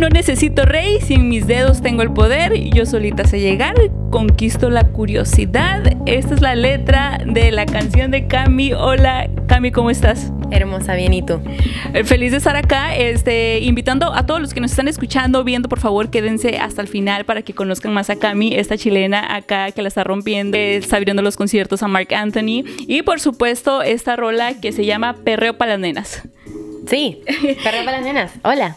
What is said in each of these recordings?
no necesito rey, si en mis dedos tengo el poder, yo solita sé llegar, conquisto la curiosidad. Esta es la letra de la canción de Cami. Hola, Cami, ¿cómo estás? Hermosa, bien, ¿y tú? Eh, feliz de estar acá, este, invitando a todos los que nos están escuchando, viendo, por favor, quédense hasta el final para que conozcan más a Cami, esta chilena acá que la está rompiendo, está abriendo los conciertos a Mark Anthony y por supuesto esta rola que se llama Perreo para las nenas. Sí, perreo para las nenas. Hola.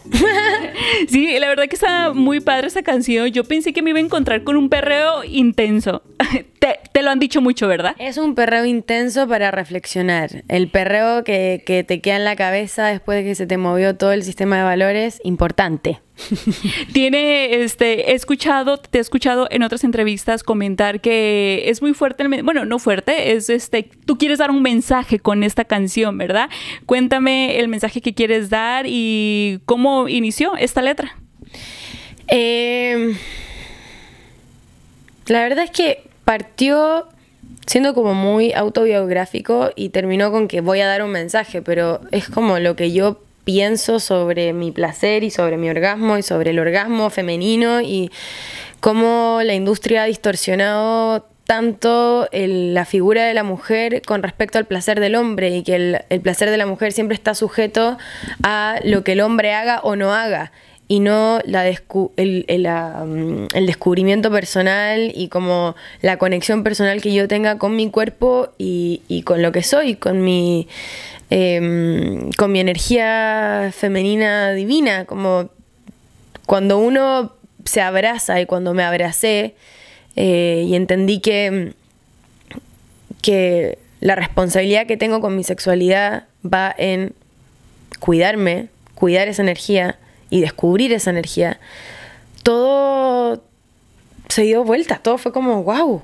sí, la verdad que está muy padre esa canción. Yo pensé que me iba a encontrar con un perreo intenso. Te, lo han dicho mucho, ¿verdad? Es un perreo intenso para reflexionar. El perreo que, que te queda en la cabeza después de que se te movió todo el sistema de valores, importante. Tiene, este, he escuchado, te he escuchado en otras entrevistas comentar que es muy fuerte, el, bueno, no fuerte, es este, tú quieres dar un mensaje con esta canción, ¿verdad? Cuéntame el mensaje que quieres dar y cómo inició esta letra. Em, la verdad es que partió siendo como muy autobiográfico y terminó con que voy a dar un mensaje, pero es como lo que yo pienso sobre mi placer y sobre mi orgasmo y sobre el orgasmo femenino y cómo la industria ha distorsionado tanto la figura de la mujer con respecto al placer del hombre y que el, el placer de la mujer siempre está sujeto a lo que el hombre haga o no haga y no la el, mm, el, descubrimiento personal y como la conexión personal que yo tenga con mi cuerpo y con lo que soy, con mi, em, con mi energía femenina divina, como cuando uno se abraza y cuando me abracé eh, y entendí que, que la responsabilidad que tengo con mi sexualidad va en cuidarme, cuidar esa energía, y descubrir esa energía, todo se dio vuelta, todo fue como, wow,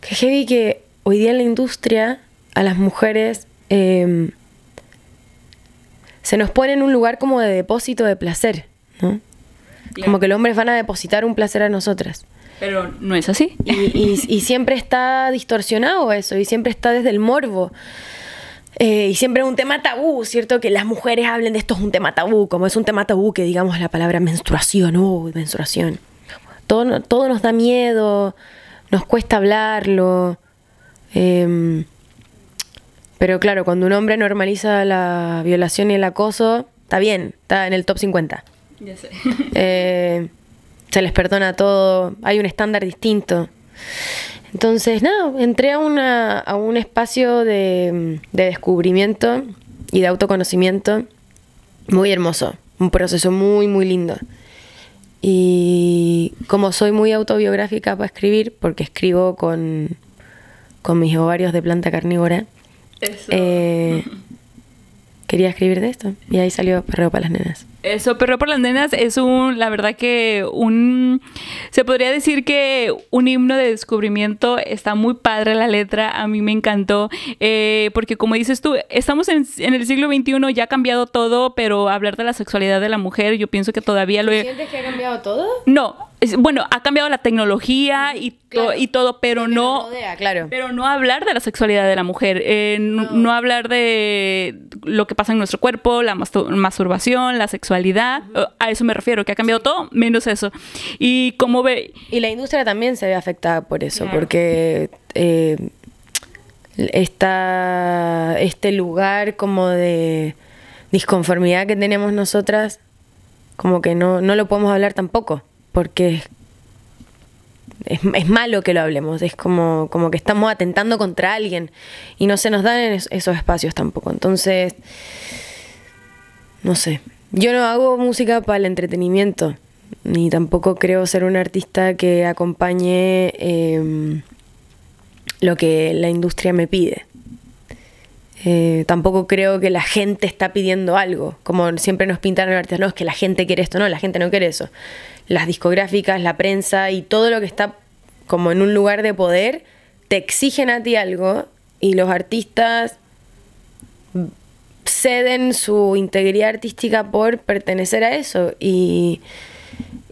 qué heavy que hoy día en la industria a las mujeres em, se nos pone en un lugar como de depósito de placer, ¿no? Como que los hombres van a depositar un placer a nosotras. Pero no es así. Y, y siempre está distorsionado eso, y siempre está desde el morbo. Eh, y siempre es un tema tabú, ¿cierto? Que las mujeres hablen de esto es un tema tabú, como es un tema tabú que digamos la palabra menstruación, uy, menstruación. Todo, todo nos da miedo, nos cuesta hablarlo. Em, pero claro, cuando un hombre normaliza la violación y el acoso, está bien, está en el top 50. Ya sé. Eh, se les perdona todo, hay un estándar distinto. Entonces, nada, entré a, una, a un espacio de, descubrimiento y de autoconocimiento muy hermoso, un proceso muy, muy lindo. Y como soy muy autobiográfica para escribir, porque escribo con, con mis ovarios de planta carnívora, eh, quería escribir de esto. Y ahí salió Perreo para las Nenas. Eso, Perreo para las Nenas es un, la verdad que un, se podría decir que un himno de descubrimiento, está muy padre la letra, a mí me encantó, eh, porque como dices tú, estamos en, el siglo XXI, ya ha cambiado todo, pero hablar de la sexualidad de la mujer, yo pienso que todavía lo... ¿Sientes que ha cambiado todo? No, bueno, ha cambiado la tecnología y, y todo, pero no, claro. pero no hablar de la sexualidad de la mujer, eh, no. hablar de lo que pasa en nuestro cuerpo, la masturbación, la sexualidad, a eso me refiero, que ha cambiado todo, menos eso. Y como ve... Y la industria también se ve afectada por eso, porque eh, está este lugar como de disconformidad que tenemos nosotras, como que no, no lo podemos hablar tampoco porque es, malo que lo hablemos, es como, como que estamos atentando contra alguien y no se nos dan esos espacios tampoco. Entonces, no sé, yo no hago música para el entretenimiento, ni tampoco creo ser un artista que acompañe em, lo que la industria me pide. Eh, tampoco creo que la gente está pidiendo algo, como siempre nos pintan los artistas, no, es que la gente quiere esto, no, la gente no quiere eso. Las discográficas, la prensa y todo lo que está como en un lugar de poder, te exigen a ti algo y los artistas ceden su integridad artística por pertenecer a eso. Y,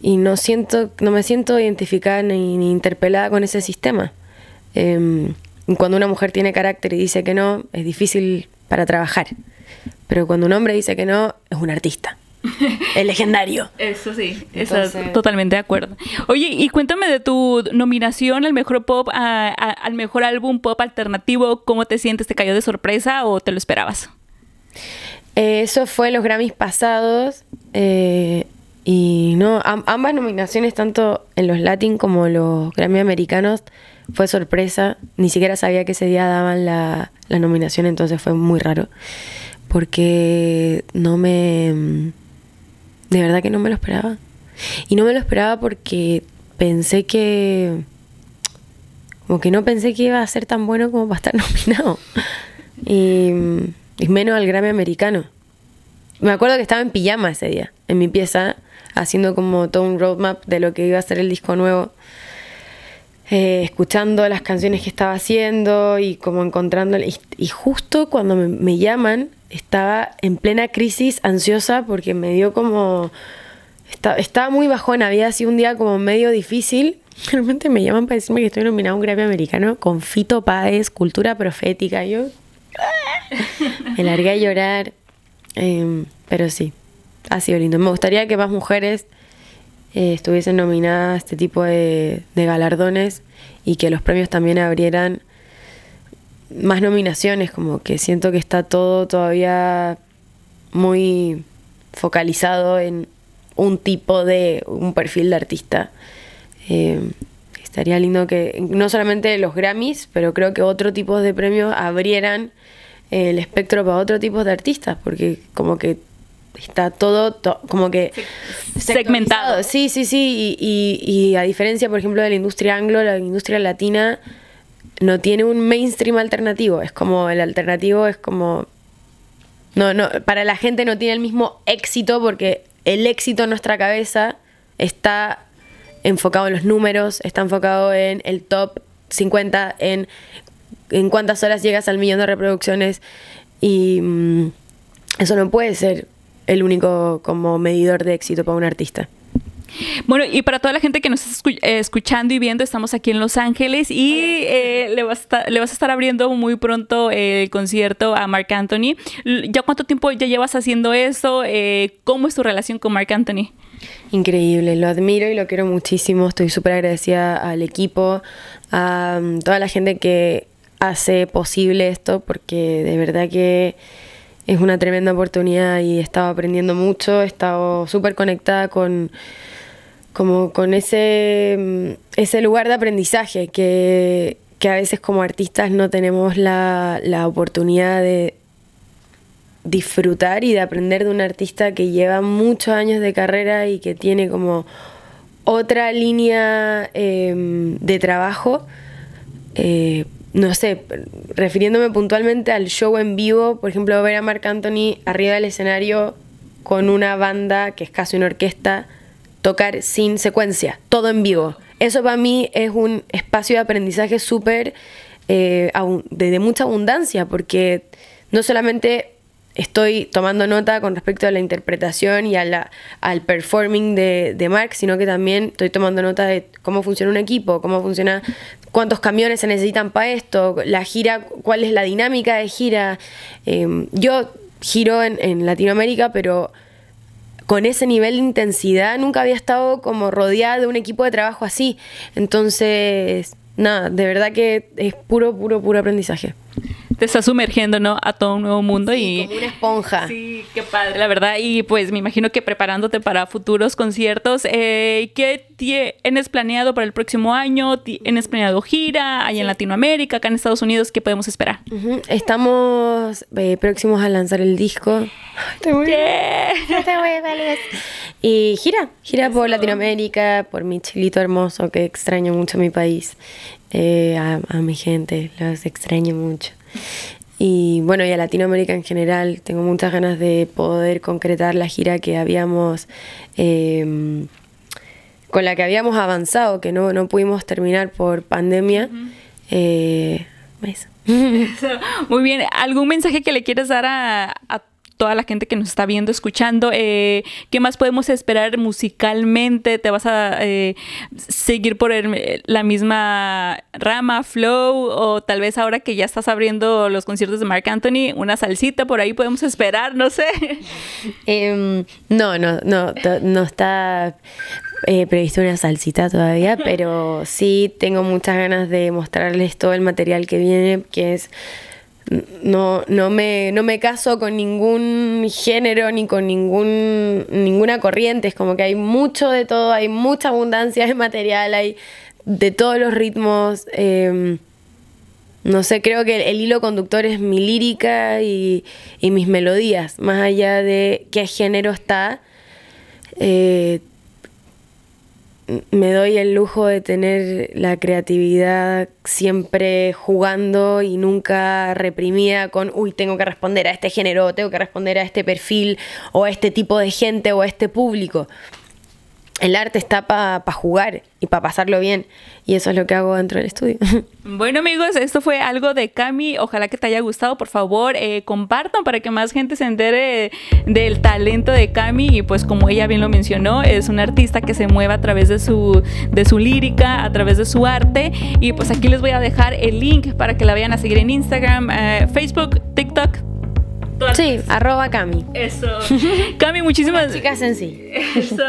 no siento no me siento identificada ni, interpelada con ese sistema. Em, cuando una mujer tiene carácter y dice que no es difícil para trabajar pero cuando un hombre dice que no es un artista el legendario. Eso sí, totalmente de acuerdo. Oye, y cuéntame de tu nominación al mejor pop, al mejor álbum pop alternativo, ¿cómo te sientes? ¿Te cayó de sorpresa o te lo esperabas? Eh, eso fue los Grammys pasados. Eh, y no, ambas nominaciones, tanto en los Latin como los Grammy americanos, fue sorpresa. Ni siquiera sabía que ese día daban la, nominación, entonces fue muy raro. Porque no me. De verdad que no me lo esperaba. Y no me lo esperaba porque pensé que. Como que no pensé que iba a ser tan bueno como para estar nominado. Y menos al Grammy americano. Me acuerdo que estaba en pijama ese día, en mi pieza, haciendo como todo un roadmap de lo que iba a ser el disco nuevo. Eh, escuchando las canciones que estaba haciendo y como encontrando y, justo cuando me, llaman estaba en plena crisis ansiosa porque me dio como estaba muy bajona había sido un día como medio difícil. Realmente me llaman para decirme que estoy nominado a un Grammy americano con Fito Páez cultura profética. Yo me largué a llorar. Em, pero sí ha sido lindo. Me gustaría que más mujeres eh, estuviesen nominadas a este tipo de, galardones y que los premios también abrieran más nominaciones, como que siento que está todo todavía muy focalizado en un tipo de, un perfil de artista. Eh, estaría lindo que no solamente los Grammys, pero creo que otro tipo de premios abrieran el espectro para otro tipo de artistas, porque como que está todo, como que segmentado. Sí, sí, sí. Y, y, a diferencia, por ejemplo, de la industria anglo, la industria latina no tiene un mainstream alternativo. Es como el alternativo es como no, no, para la gente no tiene el mismo éxito porque el éxito en nuestra cabeza está enfocado en los números, está enfocado en el top 50, en, en cuántas horas llegas al millón de reproducciones y mm, eso no puede ser el único como medidor de éxito para un artista. Bueno, y para toda la gente que nos está eh, escuchando y viendo, estamos aquí en Los Ángeles y eh, le, vas a estar, abriendo muy pronto el concierto a Mark Anthony. ¿Ya cuánto tiempo ya llevas haciendo eso? Eh, ¿Cómo es tu relación con Mark Anthony? Increíble, lo admiro y lo quiero muchísimo. Estoy súper agradecida al equipo, a mm, toda la gente que hace posible esto, porque de verdad que es una tremenda oportunidad y he estado aprendiendo mucho, he estado súper conectada con, como con ese, mm, ese lugar de aprendizaje que, a veces como artistas no tenemos la, la, oportunidad de disfrutar y de aprender de un artista que lleva muchos años de carrera y que tiene como otra línea em, de trabajo. Eh, no sé, refiriéndome puntualmente al show en vivo, por ejemplo, ver a Marc Anthony arriba del escenario con una banda que es casi una orquesta, tocar sin secuencia, todo en vivo. Eso para mí es un espacio de aprendizaje súper eh, de, mucha abundancia, porque no solamente estoy tomando nota con respecto a la interpretación y a la, al performing de, de Mark, sino que también estoy tomando nota de cómo funciona un equipo, cómo funciona, cuántos camiones se necesitan para esto, la gira, cuál es la dinámica de gira. Em, yo giro en, en Latinoamérica, pero con ese nivel de intensidad nunca había estado como rodeada de un equipo de trabajo así. Entonces, nada, de verdad que es puro, puro, puro aprendizaje te está sumergiendo, ¿no? A todo un nuevo mundo sí, y... Como una esponja. Sí, qué padre, la verdad. Y pues me imagino que preparándote para futuros conciertos, eh, ¿qué tienes planeado para el próximo año? ¿Tienes planeado gira ahí en Latinoamérica, acá en Estados Unidos? ¿Qué podemos esperar? Estamos eh, próximos a lanzar el disco. Estoy muy feliz. Y gira, gira por Latinoamérica, por mi chilito hermoso, que extraño mucho mi país. Eh, a, a mi gente, los extraño mucho. Y bueno, y a Latinoamérica en general, tengo muchas ganas de poder concretar la gira que habíamos, em, con la que habíamos avanzado, que no, no pudimos terminar por pandemia. Eh, Muy bien, ¿algún mensaje que le quieras dar a, toda la gente que nos está viendo, escuchando. Eh, ¿Qué más podemos esperar musicalmente? ¿Te vas a eh, seguir por la misma rama, flow? O tal vez ahora que ya estás abriendo los conciertos de Mark Anthony, una salsita por ahí podemos esperar, no sé. Em, no, no, no, no está eh, previsto una salsita todavía, pero sí tengo muchas ganas de mostrarles todo el material que viene, que es no, no, me, no me caso con ningún género ni con ningún, ninguna corriente. Es como que hay mucho de todo, hay mucha abundancia de material, hay de todos los ritmos. Em, no sé, creo que el, hilo conductor es mi lírica y, y, mis melodías, más allá de qué género está. Eh, me doy el lujo de tener la creatividad siempre jugando y nunca reprimida con, uy, tengo que responder a este género, tengo que responder a este perfil o a este tipo de gente o a este público el arte está para jugar y para pasarlo bien. Y eso es lo que hago dentro del estudio. Bueno amigos, esto fue algo de Cami. Ojalá que te haya gustado. Por favor, eh, compartan para que más gente se entere del talento de Cami. Y pues como ella bien lo mencionó, es una artista que se mueve a través de su, de su lírica, a través de su arte. Y pues aquí les voy a dejar el link para que la vayan a seguir en Instagram, eh, Facebook, TikTok Sí, arroba Cami. Eso. Cami, muchísimas. Chicas en sí. Eso.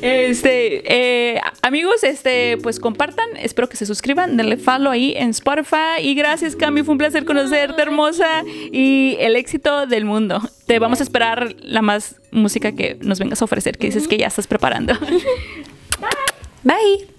Este, eh, amigos, este, pues compartan. Espero que se suscriban. Denle follow ahí en Spotify. Y gracias, Cami. Fue un placer conocerte, hermosa. Y el éxito del mundo. Te vamos a esperar la más música que nos vengas a ofrecer, que dices que ya estás preparando. Bye. Bye.